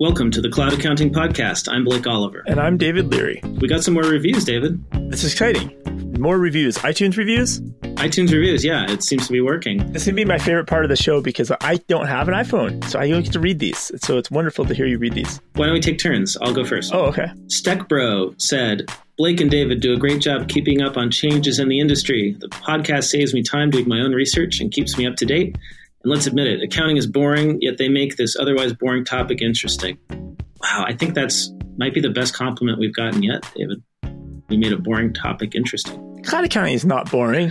Welcome to the Cloud Accounting Podcast. I'm Blake Oliver. And I'm David Leary. We got some more reviews, David. That's exciting. More reviews. iTunes reviews? iTunes reviews, yeah, it seems to be working. This is going to be my favorite part of the show because I don't have an iPhone, so I don't get to read these. So it's wonderful to hear you read these. Why don't we take turns? I'll go first. Oh, okay. Steckbro said, Blake and David do a great job keeping up on changes in the industry. The podcast saves me time doing my own research and keeps me up to date. And let's admit it, accounting is boring, yet they make this otherwise boring topic interesting. Wow, I think that's might be the best compliment we've gotten yet, David. We made a boring topic interesting. Cloud accounting is not boring.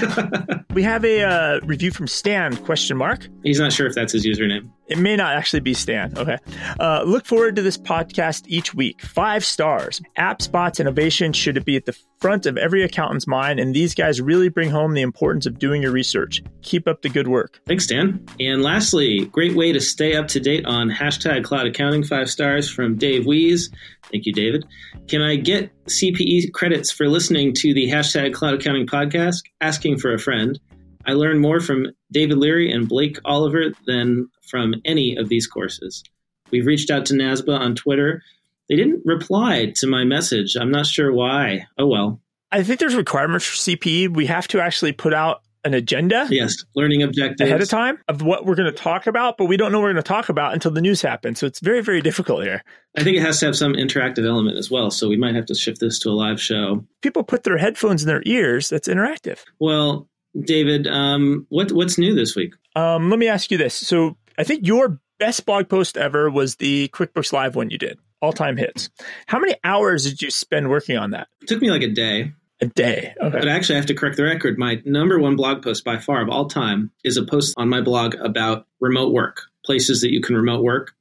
we have a uh, review from Stan question mark. He's not sure if that's his username. It may not actually be Stan. Okay. Uh, look forward to this podcast each week. Five stars. App spots innovation should be at the front of every accountant's mind, and these guys really bring home the importance of doing your research. Keep up the good work. Thanks, Dan. And lastly, great way to stay up to date on hashtag cloud accounting. Five stars from Dave Wees. Thank you, David. Can I get CPE credits for listening to the hashtag cloud accounting podcast? Asking for a friend. I learned more from David Leary and Blake Oliver than from any of these courses. We've reached out to NASBA on Twitter. They didn't reply to my message. I'm not sure why. Oh well. I think there's requirements for CPE. We have to actually put out an agenda. Yes, learning objectives ahead of time of what we're going to talk about, but we don't know what we're going to talk about until the news happens. So it's very, very difficult here. I think it has to have some interactive element as well. So we might have to shift this to a live show. People put their headphones in their ears. That's interactive. Well, David, um, what what's new this week? Um, let me ask you this. So I think your best blog post ever was the QuickBooks Live one you did, all time hits. How many hours did you spend working on that? It took me like a day. A day. Okay. But actually, I have to correct the record. My number one blog post by far of all time is a post on my blog about remote work, places that you can remote work.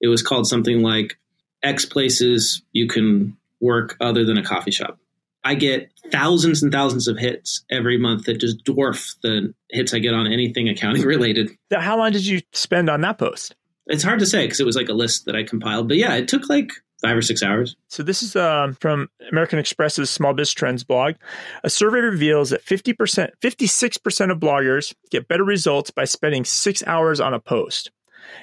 It was called something like X places you can work other than a coffee shop. I get thousands and thousands of hits every month that just dwarf the hits I get on anything accounting related. How long did you spend on that post? It's hard to say because it was like a list that I compiled. But yeah, it took like five or six hours. So this is uh, from American Express's Small Biz Trends blog. A survey reveals that 50%, 56% of bloggers get better results by spending six hours on a post.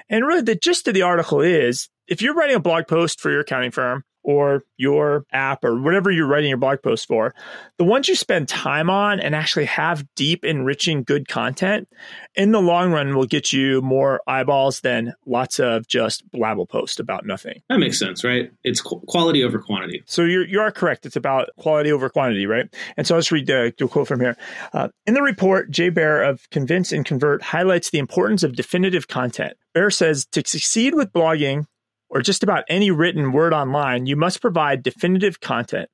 And really the gist of the article is if you're writing a blog post for your accounting firm, or your app or whatever you're writing your blog post for, the ones you spend time on and actually have deep, enriching, good content in the long run will get you more eyeballs than lots of just blabble posts about nothing. That makes sense, right? It's quality over quantity. So you're, you are correct. It's about quality over quantity, right? And so I'll just read a quote from here. Uh, in the report, Jay Baer of Convince and Convert highlights the importance of definitive content. Baer says to succeed with blogging, or just about any written word online, you must provide definitive content,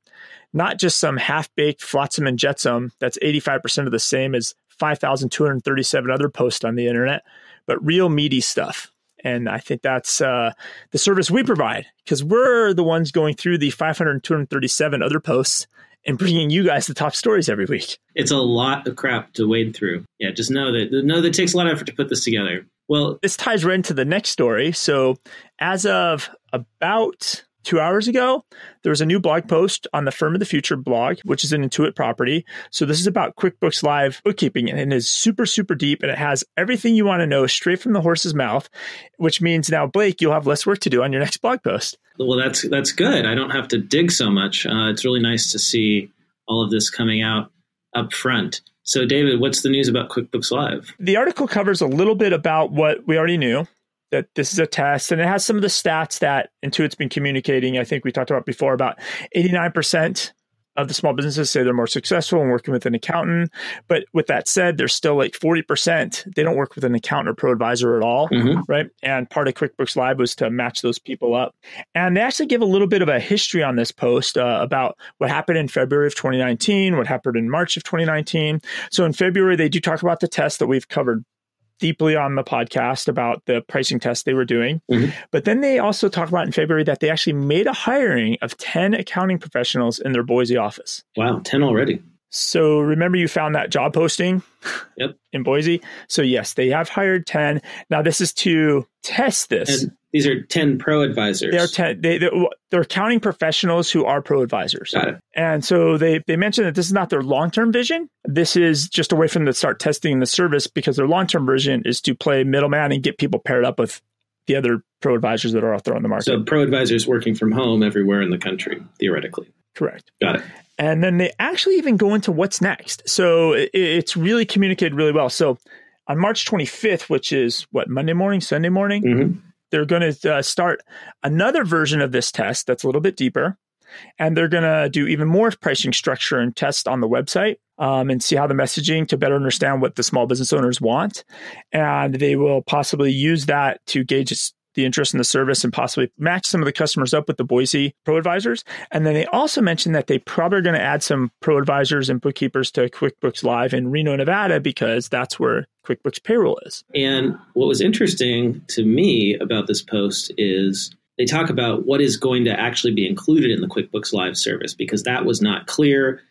not just some half baked flotsam and jetsam that's 85% of the same as 5,237 other posts on the internet, but real meaty stuff. And I think that's uh, the service we provide because we're the ones going through the 537 other posts and bringing you guys the top stories every week. It's a lot of crap to wade through. Yeah, just know that know that it takes a lot of effort to put this together. Well, this ties right into the next story. So, as of about two hours ago, there was a new blog post on the Firm of the Future blog, which is an Intuit property. So, this is about QuickBooks Live bookkeeping, and it is super, super deep, and it has everything you want to know straight from the horse's mouth, which means now, Blake, you'll have less work to do on your next blog post. Well, that's that's good. I don't have to dig so much. Uh, it's really nice to see all of this coming out up front. So, David, what's the news about QuickBooks Live? The article covers a little bit about what we already knew that this is a test, and it has some of the stats that Intuit's been communicating. I think we talked about before about 89% of the small businesses say they're more successful in working with an accountant. But with that said, there's still like 40%. They don't work with an accountant or pro advisor at all, mm-hmm. right? And part of QuickBooks Live was to match those people up. And they actually give a little bit of a history on this post uh, about what happened in February of 2019, what happened in March of 2019. So in February, they do talk about the test that we've covered deeply on the podcast about the pricing test they were doing. Mm-hmm. But then they also talk about in February that they actually made a hiring of 10 accounting professionals in their Boise office. Wow, 10 already. So remember you found that job posting yep. in Boise? So yes, they have hired 10. Now this is to test this. And these are 10 pro advisors. They are 10 they they're, they're accounting professionals who are pro advisors. Got it. And so they they mentioned that this is not their long-term vision. This is just a way for them to start testing the service because their long-term vision is to play middleman and get people paired up with the other pro advisors that are out there on the market. So pro advisors working from home everywhere in the country, theoretically. Correct. Got it. And then they actually even go into what's next. So it, it's really communicated really well. So on March 25th, which is what, Monday morning, Sunday morning, Mm-hmm. They're going to uh, start another version of this test that's a little bit deeper. And they're going to do even more pricing structure and test on the website um, and see how the messaging to better understand what the small business owners want. And they will possibly use that to gauge the interest in the service and possibly match some of the customers up with the Boise pro advisors. And then they also mentioned that they probably are going to add some pro advisors and bookkeepers to QuickBooks Live in Reno, Nevada, because that's where QuickBooks payroll is. And what was interesting to me about this post is they talk about what is going to actually be included in the QuickBooks Live service because that was not clear.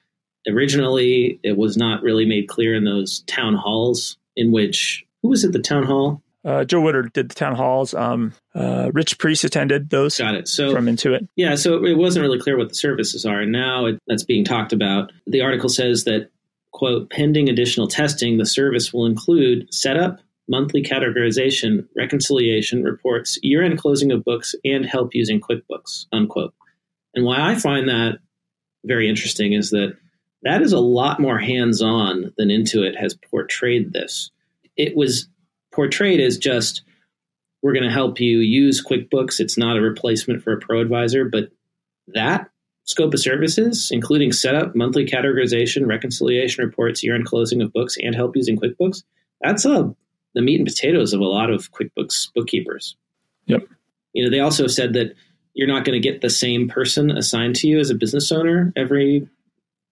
Originally, it was not really made clear in those town halls in which, who was at the town hall? Uh, Joe Woodard did the town halls. Um, uh, Rich Priest attended those Got it. So from Intuit. Yeah, so it wasn't really clear what the services are. And now it, that's being talked about. The article says that, quote, pending additional testing, the service will include setup, monthly categorization, reconciliation, reports, year end closing of books, and help using QuickBooks, unquote. And why I find that very interesting is that that is a lot more hands on than Intuit has portrayed this. It was portrayed as just, we're going to help you use QuickBooks. It's not a replacement for a pro advisor, but that scope of services, including setup, monthly categorization, reconciliation reports, year end closing of books, and help using QuickBooks, that's a, the meat and potatoes of a lot of QuickBooks bookkeepers. Yep. You know, they also said that you're not going to get the same person assigned to you as a business owner every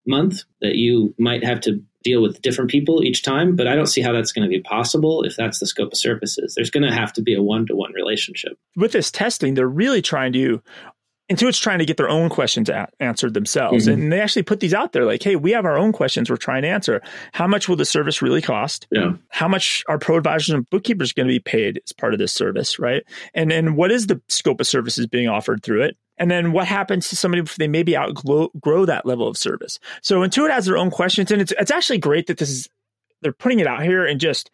month, that you might have to deal with different people each time, but I don't see how that's going to be possible if that's the scope of services. There's going to have to be a one to one relationship. With this testing, they're really trying to. Intuit's trying to get their own questions a- answered themselves. Mhm. And they actually put these out there like, hey, we have our own questions we're trying to answer. How much will the service really cost? Yeah. How much are pro advisors and bookkeepers going to be paid as part of this service, right? And and what is the scope of services being offered through it? And then what happens to somebody if they maybe outgrow that level of service? So Intuit has their own questions, and it's it's actually great that this is they're putting it out here and just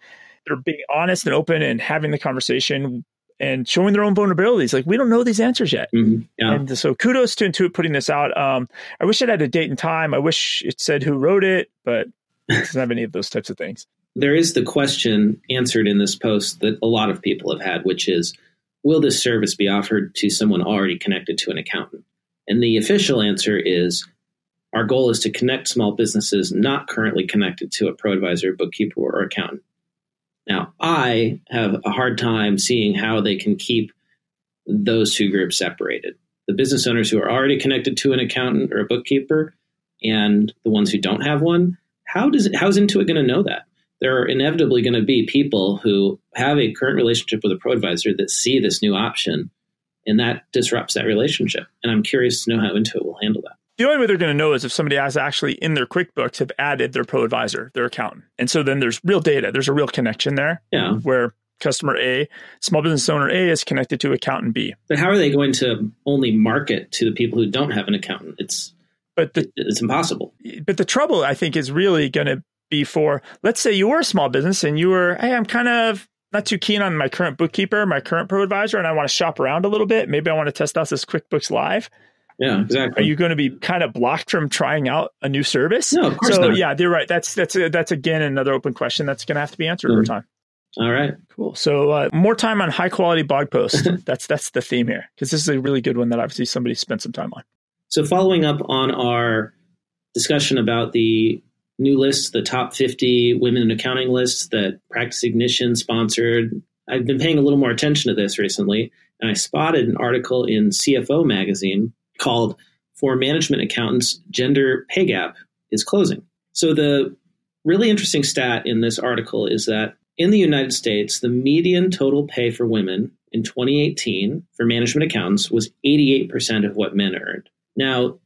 they're being honest and open and having the conversation and showing their own vulnerabilities. Like we don't know these answers yet. hmm Yeah. And so kudos to Intuit putting this out. Um, I wish it had a date and time. I wish it said who wrote it, but it doesn't have any of those types of things. there is the question answered in this post that a lot of people have had, which is Will this service be offered to someone already connected to an accountant? And the official answer is our goal is to connect small businesses not currently connected to a pro advisor, bookkeeper, or accountant. Now, I have a hard time seeing how they can keep those two groups separated. The business owners who are already connected to an accountant or a bookkeeper and the ones who don't have one, how does it, how's Intuit going to know that? There are inevitably going to be people who have a current relationship with a pro advisor that see this new option, and that disrupts that relationship. And I'm curious to know how Intuit will handle that. The only way they're going to know is if somebody has actually in their QuickBooks have added their pro advisor, their accountant. And so then there's real data. There's a real connection there Yeah, where customer A, small business owner A is connected to accountant B. but how are they going to only market to the people who don't have an accountant? It's But the it's impossible. but the trouble I think is really going to be for let's say you were a small business and you were hey I'm kind of not too keen on my current bookkeeper, my current pro advisor, and I want to shop around a little bit. Maybe I want to test out this QuickBooks Live. Yeah, Are you going to be kind of blocked from trying out a new service? No, of course so not. yeah, you're right. That's that's that's again another open question that's going to have to be answered over Mhm. time. All right. Cool. So uh, more time on high quality blog posts. that's that's the theme here because this is a really good one that obviously somebody spent some time on. So, following up on our discussion about the new list, the top 50 women in accounting lists that Practice Ignition sponsored, I've been paying a little more attention to this recently, and I spotted an article in CFO magazine called For Management Accountants Gender Pay Gap is Closing. So, the really interesting stat in this article is that in the United States, the median total pay for women in 2018 for management accountants was 88% of what men earned. Now,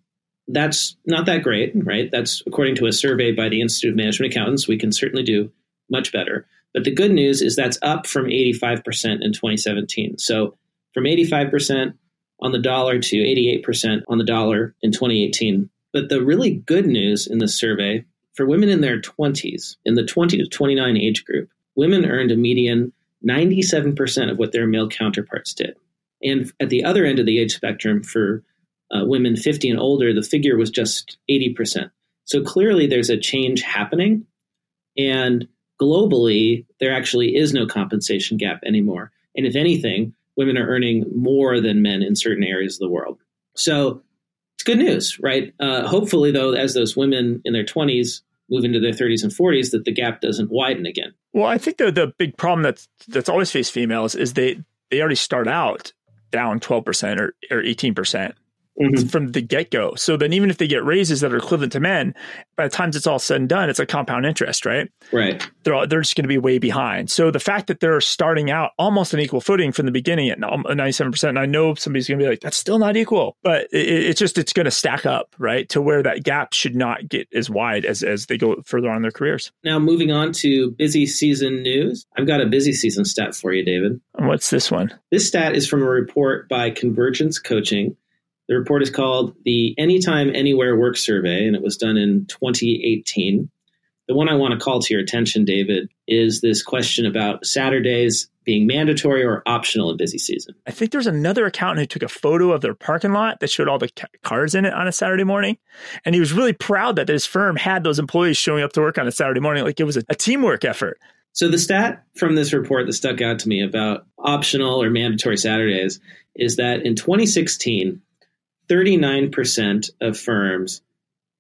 that's not that great, right? That's according to a survey by the Institute of Management Accountants. We can certainly do much better. But the good news is that's up from 85% in 2017. So from 85% on the dollar to 88% on the dollar in 2018. But the really good news in this survey for women in their 20s, in the 20 to 29 age group, women earned a median 97% of what their male counterparts did. And at the other end of the age spectrum, for uh, women 50 and older, the figure was just 80%. So clearly there's a change happening. And globally, there actually is no compensation gap anymore. And if anything, women are earning more than men in certain areas of the world. So it's good news, right? Uh, hopefully, though, as those women in their 20s move into their 30s and 40s, that the gap doesn't widen again. Well, I think the the big problem that's that's always faced females is they they already start out down 12% or, or 18% mm-hmm. from the get go. So then, even if they get raises that are equivalent to men, by the time it's all said and done, it's a compound interest, right? Right. They're all, they're just going to be way behind. So the fact that they're starting out almost on equal footing from the beginning at ninety seven percent, and I know somebody's going to be like, "That's still not equal," but it, it's just it's going to stack up, right, to where that gap should not get as wide as as they go further on in their careers. Now, moving on to busy season news, I've got a busy season stat for you, David. what's this one? This stat is from a report by Convergence Coaching the report is called the Anytime Anywhere Work Survey, and it was done in 2018. The one I want to call to your attention, David, is this question about Saturdays being mandatory or optional in busy season. I think there's another accountant who took a photo of their parking lot that showed all the cars in it on a Saturday morning. And he was really proud that his firm had those employees showing up to work on a Saturday morning. Like it was a, a teamwork effort. So the stat from this report that stuck out to me about optional or mandatory Saturdays is that in 2016, 39% of firms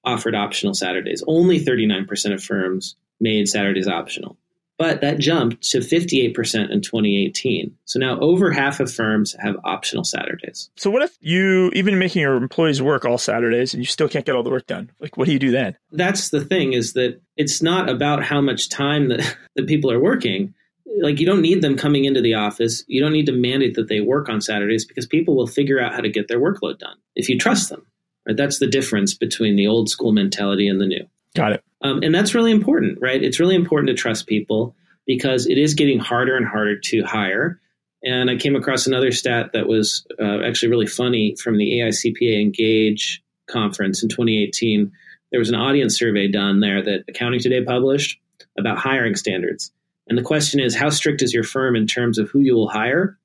offered optional Saturdays. Only 39% of firms made Saturdays optional. But that jumped to 58% in 2018. So now over half of firms have optional Saturdays. So what if you even making your employees work all Saturdays and you still can't get all the work done? Like what do you do then? That's the thing is that it's not about how much time that, that people are working like you don't need them coming into the office. You don't need to mandate that they work on Saturdays because people will figure out how to get their workload done if you trust them. Right? That's the difference between the old school mentality and the new. Got it. Um, and that's really important, right? It's really important to trust people because it is getting harder and harder to hire. And I came across another stat that was uh, actually really funny from the AICPA Engage conference in 2018. There was an audience survey done there that Accounting Today published about hiring standards. And the question is, how strict is your firm in terms of who you will hire?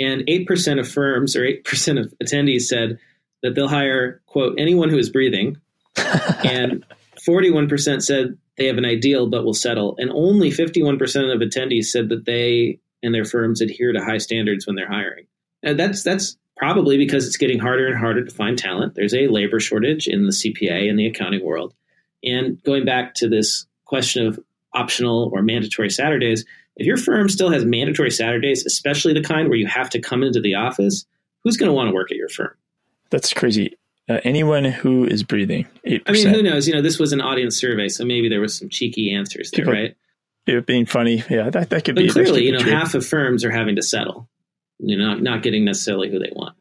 And 8% of firms or 8% of attendees said that they'll hire, quote, anyone who is breathing. and 41% said they have an ideal but will settle. And only 51% of attendees said that they and their firms adhere to high standards when they're hiring. And that's, that's probably because it's getting harder and harder to find talent. There's a labor shortage in the CPA and the accounting world. And going back to this question of optional or mandatory Saturdays, if your firm still has mandatory Saturdays, especially the kind where you have to come into the office, who's going to want to work at your firm? That's crazy. Uh, anyone who is breathing, 8%. I mean, who knows? You know, this was an audience survey, so maybe there was some cheeky answers there, People, right? It being funny, yeah, that, that could but be. clearly, you know, true. half of firms are having to settle. You know, not, not getting necessarily who they want.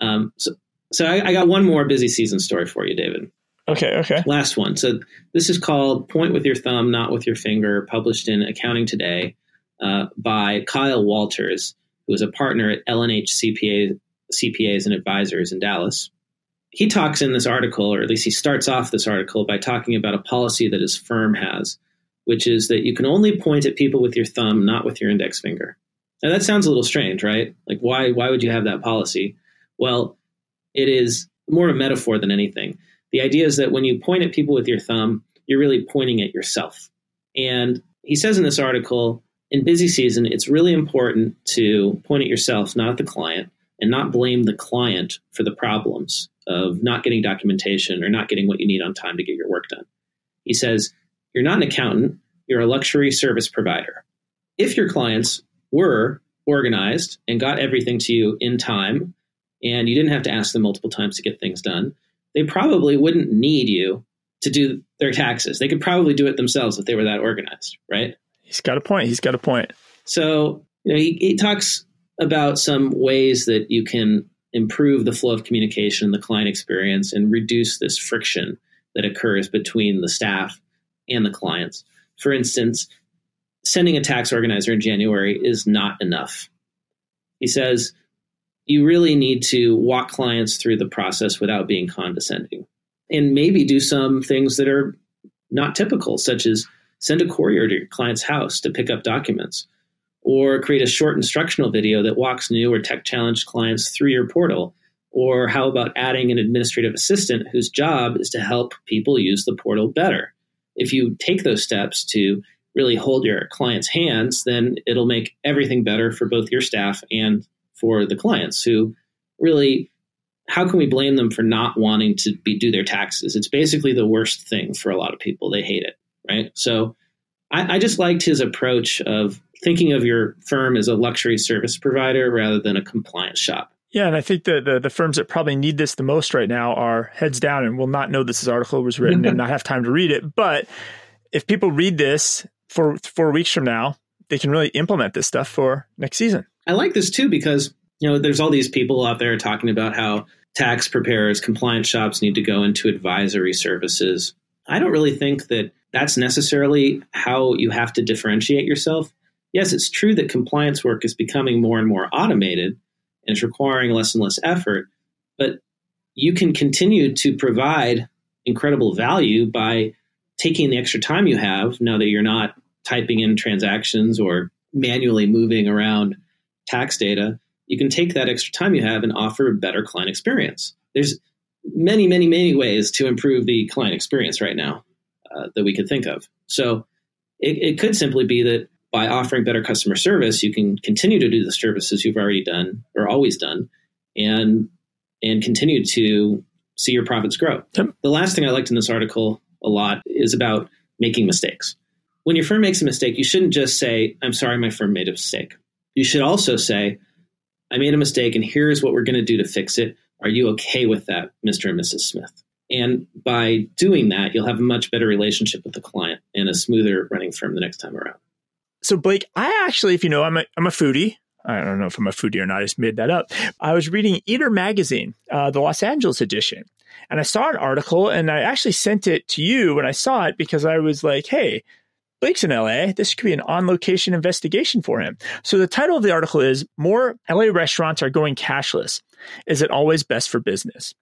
Um, so, so I, I got one more busy season story for you, David. Okay, okay. Last one. So this is called Point with Your Thumb, Not with Your Finger, published in Accounting Today uh, by Kyle Walters, who is a partner at L&H CPA, CPAs and Advisors in Dallas. He talks in this article, or at least he starts off this article, by talking about a policy that his firm has, which is that you can only point at people with your thumb, not with your index finger. Now that sounds a little strange, right? Like why why would you have that policy? Well, it is more a metaphor than anything the idea is that when you point at people with your thumb, you're really pointing at yourself. And he says in this article, in busy season, it's really important to point at yourself, not at the client, and not blame the client for the problems of not getting documentation or not getting what you need on time to get your work done. He says, You're not an accountant, you're a luxury service provider. If your clients were organized and got everything to you in time, and you didn't have to ask them multiple times to get things done, they probably wouldn't need you to do their taxes. They could probably do it themselves if they were that organized, right? He's got a point. He's got a point. So, you know, he, he talks about some ways that you can improve the flow of communication, the client experience, and reduce this friction that occurs between the staff and the clients. For instance, sending a tax organizer in January is not enough. He says you really need to walk clients through the process without being condescending and maybe do some things that are not typical, such as send a courier to your client's house to pick up documents or create a short instructional video that walks new or tech challenged clients through your portal. Or how about adding an administrative assistant whose job is to help people use the portal better? If you take those steps to really hold your clients' hands, then it'll make everything better for both your staff and for the clients who really how can we blame them for not wanting to be do their taxes? It's basically the worst thing for a lot of people. They hate it, right? So I, I just liked his approach of thinking of your firm as a luxury service provider rather than a compliance shop. Yeah, and I think the, the, the firms that probably need this the most right now are heads down and will not know this article was written and not have time to read it. But if people read this for four weeks from now, they can really implement this stuff for next season. I like this too because you know there's all these people out there talking about how tax preparers, compliance shops need to go into advisory services. I don't really think that that's necessarily how you have to differentiate yourself. Yes, it's true that compliance work is becoming more and more automated and it's requiring less and less effort, but you can continue to provide incredible value by taking the extra time you have now that you're not typing in transactions or manually moving around tax data. You can take that extra time you have and offer a better client experience. There's many, many, many ways to improve the client experience right now uh, that we could think of. So it, it could simply be that by offering better customer service, you can continue to do the services you've already done or always done, and and continue to see your profits grow. Yep. The last thing I liked in this article a lot is about making mistakes. When your firm makes a mistake, you shouldn't just say, "I'm sorry, my firm made a mistake." You should also say, "I made a mistake, and here's what we're going to do to fix it. Are you okay with that, Mr. and Mrs. Smith?" And by doing that, you'll have a much better relationship with the client and a smoother running firm the next time around. So Blake, I actually, if you know, I'm a, I'm a foodie. I don't know if I'm a foodie or not. I just made that up. I was reading Eater magazine, uh, the Los Angeles edition, and I saw an article, and I actually sent it to you when I saw it because I was like, "Hey, Blake's in LA. This could be an on-location investigation for him." So the title of the article is "More LA restaurants are going cashless. Is it always best for business?"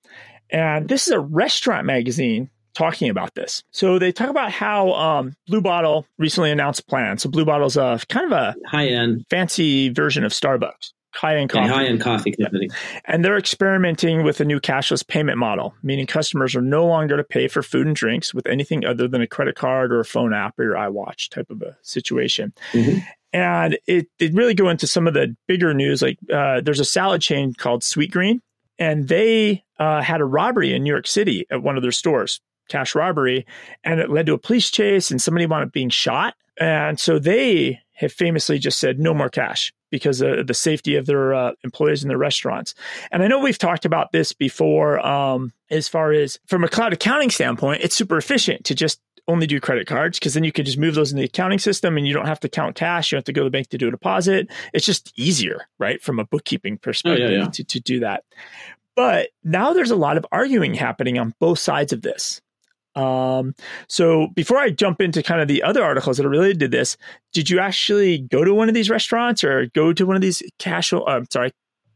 And this is a restaurant magazine talking about this. So they talk about how um, Blue Bottle recently announced plans. So Blue Bottle's a kind of a high end, fancy version of Starbucks. High end coffee. High end coffee company. Yeah. And they're experimenting with a new cashless payment model, meaning customers are no longer to pay for food and drinks with anything other than a credit card or a phone app or your iWatch type of a situation. Mm-hmm. And it did really go into some of the bigger news. Like uh, there's a salad chain called Sweetgreen, and they uh, had a robbery in New York City at one of their stores cash robbery, and it led to a police chase, and somebody wound up being shot. And so they have famously just said no more cash because of the safety of their uh, employees in their restaurants. And I know we've talked about this before, um, as far as from a cloud accounting standpoint, it's super efficient to just only do credit cards because then you can just move those in the accounting system and you don't have to count cash. You don't have to go to the bank to do a deposit. It's just easier, right? From a bookkeeping perspective oh, yeah, yeah. To, to do that. But now there's a lot of arguing happening on both sides of this. Um, so before I jump into kind of the other articles that are related to this, did you actually go to one of these restaurants or go to one of these cash? Uh, sorry,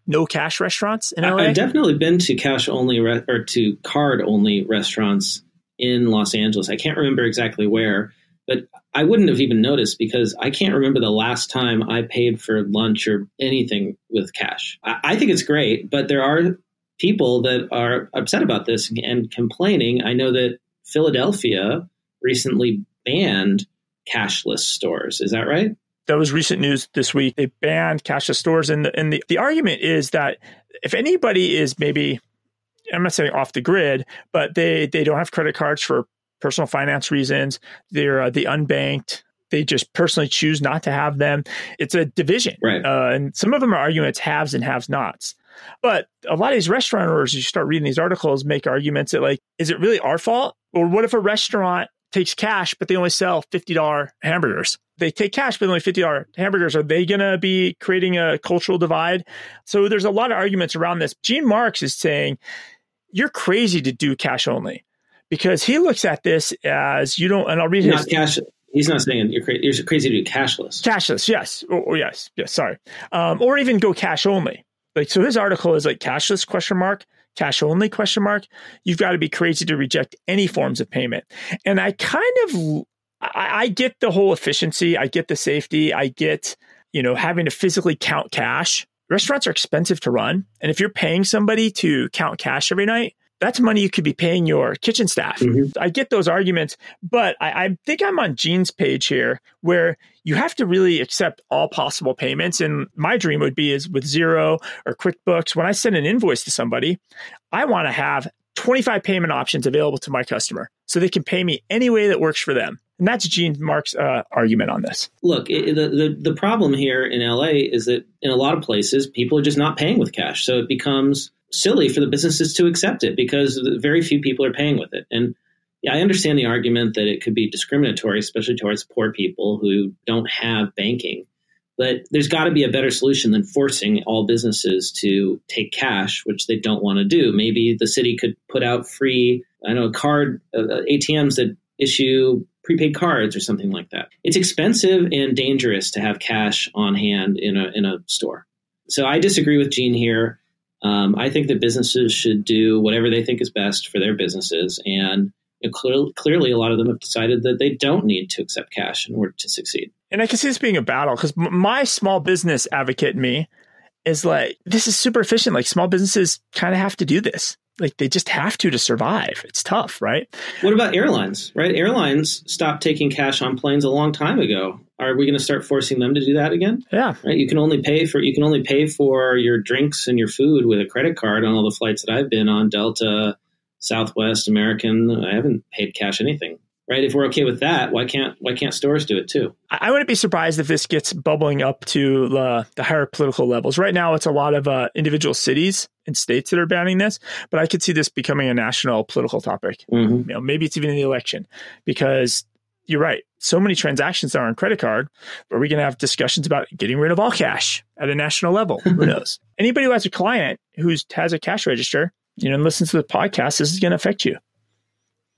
no cash restaurants in LA? I've definitely been to cash only re- or to card only restaurants in Los Angeles. I can't remember exactly where, but I wouldn't have even noticed because I can't remember the last time I paid for lunch or anything with cash. I, I think it's great, but there are people that are upset about this and complaining. I know that Philadelphia recently banned cashless stores. Is that right? That was recent news this week. They banned cashless stores, and the, and the, the argument is that if anybody is maybe, I'm not saying off the grid, but they they don't have credit cards for personal finance reasons. They're uh, the unbanked. They just personally choose not to have them. It's a division, right? Uh, and some of them are arguing it's haves and haves nots. But a lot of these restaurateurs, you start reading these articles, make arguments that like, is it really our fault? Or what if a restaurant takes cash, but they only sell $50 hamburgers? They take cash, but only $50 hamburgers. Are they going to be creating a cultural divide? So there's a lot of arguments around this. Gene Marks is saying, you're crazy to do cash only because he looks at this as you don't, and I'll read not his. Cash, He's not saying you're, cra- you're crazy to do cashless. Cashless, yes, or, or yes, yes. Sorry, um, or even go cash only like so his article is like cashless question mark cash only question mark you've got to be crazy to reject any forms of payment and i kind of I, I, get the whole efficiency i get the safety i get you know, having to physically count cash. Restaurants are expensive to run. And if you're paying somebody to count cash every night, that's money you could be paying your kitchen staff. Mm-hmm. I get those arguments, but I, I, think I'm on Gene's page here where you have to really accept all possible payments. And my dream would be is with Xero or QuickBooks, when I send an invoice to somebody, I want to have 25 payment options available to my customer so they can pay me any way that works for them. And that's Gene Mark's uh, argument on this. Look, it, the, the, the problem here in LA is that in a lot of places, people are just not paying with cash. So it becomes silly for the businesses to accept it because very few people are paying with it. And yeah, I understand the argument that it could be discriminatory, especially towards poor people who don't have banking. But there's got to be a better solution than forcing all businesses to take cash, which they don't want to do. Maybe the city could put out free, I know, card uh, ATMs that issue prepaid cards or something like that. It's expensive and dangerous to have cash on hand in a in a store. So I disagree with Gene here. Um, I think that businesses should do whatever they think is best for their businesses. And you know, clearly, clearly, a lot of them have decided that they don't need to accept cash in order to succeed. And I can see this being a battle because my small business advocate me is like, this is super efficient. Like small businesses kind of have to do this like they just have to to survive. It's tough, right? What about airlines? Right? Airlines stopped taking cash on planes a long time ago. Are we going to start forcing them to do that again? Yeah. Right? You can only pay for you can only pay for your drinks and your food with a credit card on all the flights that I've been on Delta, Southwest, American. I haven't paid cash anything right? If we're okay with that, why can't why can't stores do it too? I wouldn't be surprised if this gets bubbling up to the, the higher political levels. Right now, it's a lot of uh, individual cities and states that are banning this, but I could see this becoming a national political topic. Mm-hmm. You know, maybe it's even in the election because you're right. So many transactions are on credit card. Are we going to have discussions about getting rid of all cash at a national level? Who knows? Anybody who has a client who has a cash register, you know, and listens to the podcast, this is going to affect you.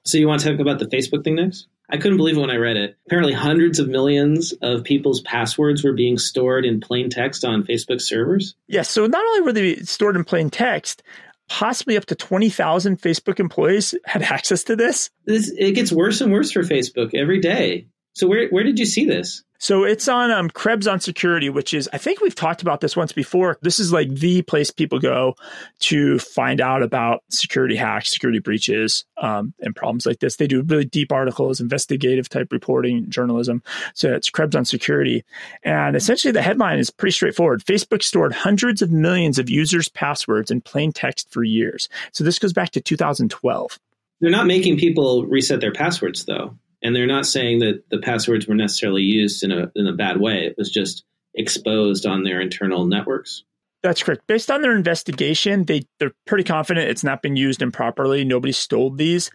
So you want to talk about the Facebook thing next? I couldn't believe it when I read it. Apparently, hundreds of millions of people's passwords were being stored in plain text on Facebook servers. Yes. So not only were they stored in plain text, possibly up to 20,000 Facebook employees had access to this. this. It gets worse and worse for Facebook every day. So where where did you see this? So it's on um, Krebs on Security, which is I think we've talked about this once before. This is like the place people go to find out about security hacks, security breaches, um, and problems like this. They do really deep articles, investigative type reporting, journalism. So it's Krebs on Security, and essentially the headline is pretty straightforward. Facebook stored hundreds of millions of users' passwords in plain text for years. So this goes back to 2012. They're not making people reset their passwords, though and they're not saying that the passwords were necessarily used in a in a bad way. It was just exposed on their internal networks. That's correct. Based on their investigation, they they're pretty confident it's not been used improperly. Nobody stole these.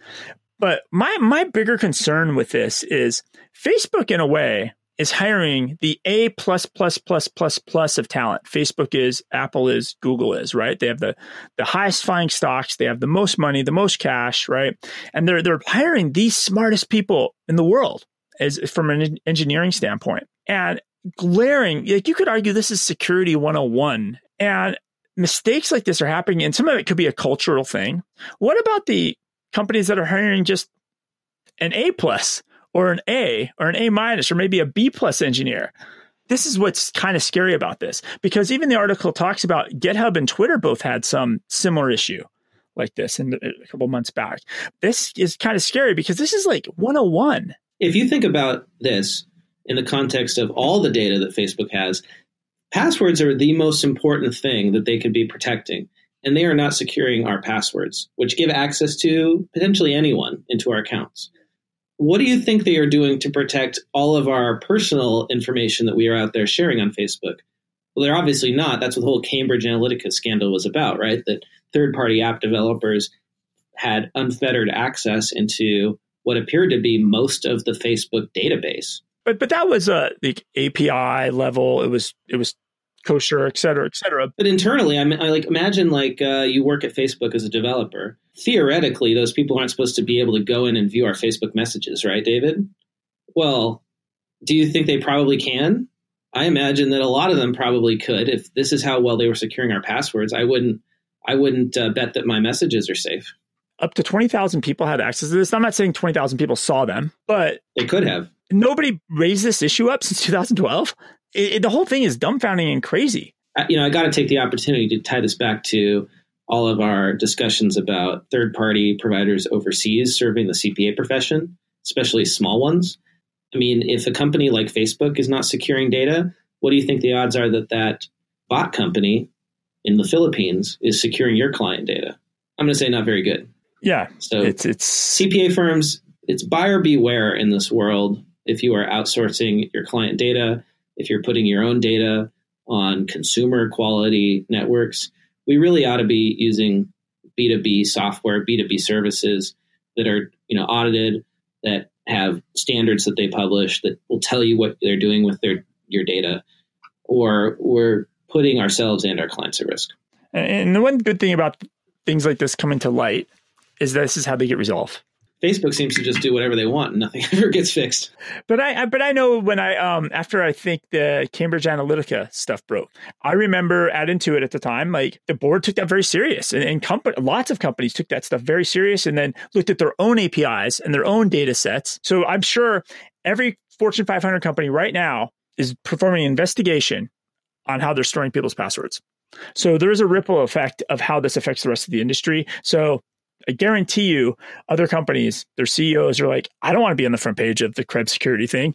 But my my bigger concern with this is Facebook, in a way, is hiring the A plus plus plus plus plus of talent. Facebook is, Apple is, Google is, right? They have the the highest flying stocks, they have the most money, the most cash, right? And they're they're hiring the smartest people in the world as from an engineering standpoint. And glaring, like you could argue this is security 101. And mistakes like this are happening, and some of it could be a cultural thing. What about the companies that are hiring just an A plus? Or an A or an A minus or maybe a B plus engineer. This is what's kind of scary about this because even the article talks about GitHub and Twitter both had some similar issue like this in a couple months back. This is kind of scary because this is like 101. If you think about this in the context of all the data that Facebook has, passwords are the most important thing that they could be protecting. And they are not securing our passwords, which give access to potentially anyone into our accounts what do you think they are doing to protect all of our personal information that we are out there sharing on Facebook? Well, they're obviously not. That's what the whole Cambridge Analytica scandal was about, right? That third party app developers had unfettered access into what appeared to be most of the Facebook database. But but that was uh, a the API level. It was it was kosher, et cetera, et cetera. But internally, I mean, I like imagine like uh, you work at Facebook as a developer. Theoretically, those people aren't supposed to be able to go in and view our Facebook messages, right, David? Well, do you think they probably can? I imagine that a lot of them probably could. If this is how well they were securing our passwords, I wouldn't. I wouldn't uh, bet that my messages are safe. Up to twenty thousand people had access to this. I'm not saying twenty thousand people saw them, but they could have nobody raised this issue up since 2012. It, it, the whole thing is dumbfounding and crazy. You know, I got to take the opportunity to tie this back to all of our discussions about third party providers overseas serving the CPA profession, especially small ones. I mean, if a company like Facebook is not securing data, what do you think the odds are that that bot company in the Philippines is securing your client data? I'm going to say not very good. Yeah. So it's it's CPA firms, it's buyer beware in this world. If you are outsourcing your client data, if you're putting your own data on consumer quality networks, we really ought to be using B2B software, B2B services that are, you know, audited, that have standards that they publish that will tell you what they're doing with their your data, or we're putting ourselves and our clients at risk. And the one good thing about things like this coming to light is this is how they get resolved. Facebook seems to just do whatever they want and nothing ever gets fixed. But I, but I know when I um after I think the Cambridge Analytica stuff broke, I remember at Intuit at the time, like the board took that very serious, and, and company, lots of companies took that stuff very serious, and then looked at their own APIs and their own data sets. So I'm sure every Fortune 500 company right now is performing an investigation on how they're storing people's passwords. So there is a ripple effect of how this affects the rest of the industry. So I guarantee you, other companies, their CEOs are like, I don't want to be on the front page of the Krebs security thing.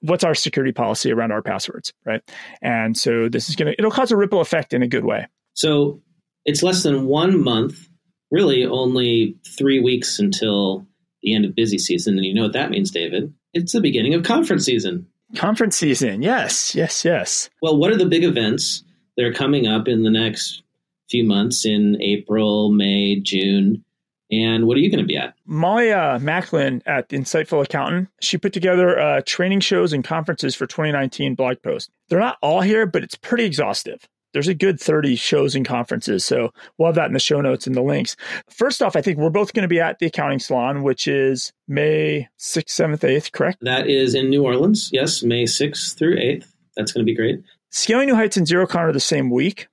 What's our security policy around our passwords, right? And so this is going to it'll cause a ripple effect in a good way. So it's less than one month, really only three weeks until the end of busy season, and you know what that means, David? It's the beginning of conference season. Conference season, yes, yes, yes. Well, what are the big events that are coming up in the next few months in April, May, June. And what are you going to be at? Molly uh, Macklin at Insightful Accountant, she put together uh, training shows and conferences for 2019 blog post. They're not all here, but it's pretty exhaustive. There's a good 30 shows and conferences. So we'll have that in the show notes and the links. First off, I think we're both going to be at the accounting salon, which is May 6th, 7th, 8th, correct? That is in New Orleans. Yes, May 6th through 8th. That's going to be great. Scaling New Heights and Xerocon are the same week.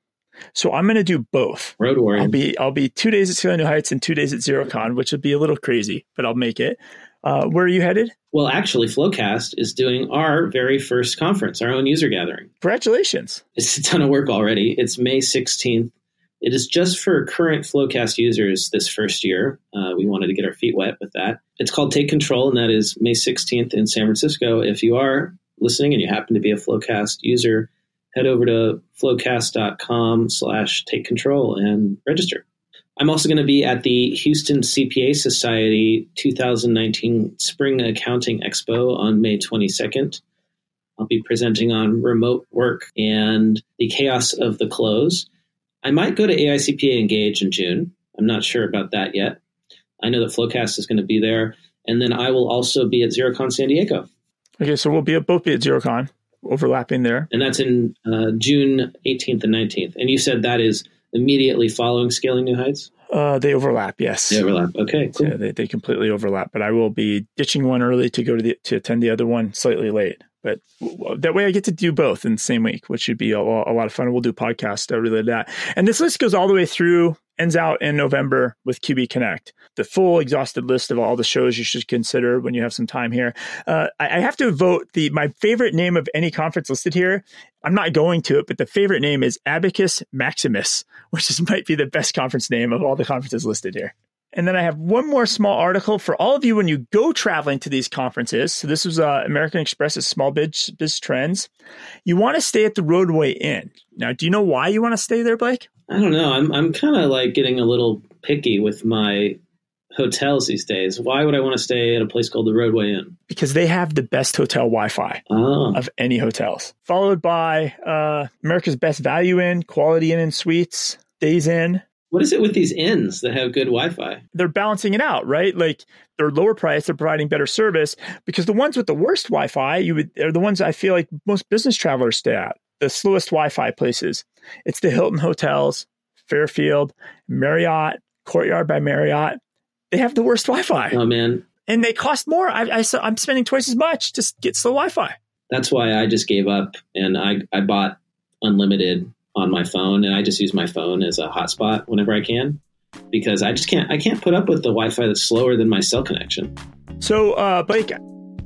So I'm going to do both. Road warrior. I'll be I'll be two days at Scaling New Heights and two days at Xerocon, which would be a little crazy, but I'll make it. Uh, where are you headed? Well, actually, Flowcast is doing our very first conference, our own user gathering. Congratulations! It's a ton of work already. It's May 16th. It is just for current Flowcast users this first year. Uh, we wanted to get our feet wet with that. It's called Take Control, and that is May 16th in San Francisco. If you are listening and you happen to be a Flowcast user, head over to flowcast.com slash take control and register. I'm also going to be at the Houston CPA Society 2019 Spring Accounting Expo on May 22nd. I'll be presenting on remote work and the chaos of the close. I might go to AICPA Engage in June. I'm not sure about that yet. I know that Flowcast is going to be there. And then I will also be at Xerocon San Diego. Okay, so we'll be at, both be at Xerocon overlapping there. And that's in uh, June 18th and 19th. And you said that is immediately following Scaling New Heights? Uh, they overlap, yes. They overlap. Okay, cool. Yeah, they, they completely overlap. But I will be ditching one early to go to the to attend the other one slightly late. But that way I get to do both in the same week, which should be a, a lot of fun. We'll do podcasts related to that. And this list goes all the way through ends out in November with QB Connect. The full exhausted list of all the shows you should consider when you have some time here. Uh, I, I, have to vote the my favorite name of any conference listed here. I'm not going to it, but the favorite name is Abacus Maximus, which is, might be the best conference name of all the conferences listed here. And then I have one more small article for all of you when you go traveling to these conferences. So this was uh, American Express's Small Biz, Biz Trends. You want to stay at the Rodeway Inn. Now, do you know why you want to stay there, Blake? I don't know. I'm I'm kind of like getting a little picky with my hotels these days. Why would I want to stay at a place called the Rodeway Inn? Because they have the best hotel Wi-Fi oh. of any hotels. Followed by uh, America's Best Value Inn, Quality Inn and Suites, Days Inn. What is it with these inns that have good Wi-Fi? They're balancing it out, right? Like they're lower price, they're providing better service. Because the ones with the worst Wi-Fi, you would are the ones I feel like most business travelers stay at the slowest Wi-Fi places. It's the Hilton hotels, Fairfield, Marriott, Courtyard by Marriott. They have the worst Wi-Fi. Oh man! And they cost more. I, I I'm spending twice as much just to get slow Wi-Fi. That's why I just gave up and I I bought unlimited on my phone and I just use my phone as a hotspot whenever I can because I just can't I can't put up with the Wi-Fi that's slower than my cell connection. So, uh, Blake,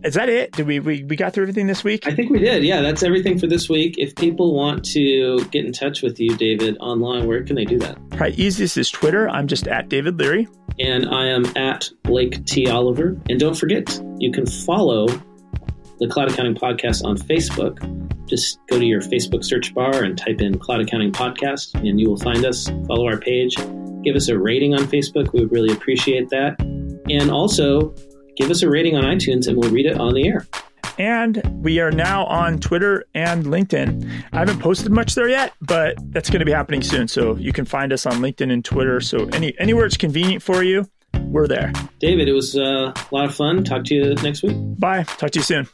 is that it? Did we, we we got through everything this week? I think we did. Yeah, that's everything for this week. If people want to get in touch with you, David, online, where can they do that? Right, easiest is Twitter. I'm just at David Leary. And I am at Blake T. Oliver. And don't forget, you can follow the Cloud Accounting Podcast on Facebook. Just go to your Facebook search bar and type in Cloud Accounting Podcast, and you will find us. Follow our page. Give us a rating on Facebook. We would really appreciate that. And also, give us a rating on iTunes, and we'll read it on the air. And we are now on Twitter and LinkedIn. I haven't posted much there yet, but that's going to be happening soon. So you can find us on LinkedIn and Twitter. So any anywhere it's convenient for you, we're there. David, it was uh, a lot of fun. Talk to you next week. Bye. Talk to you soon.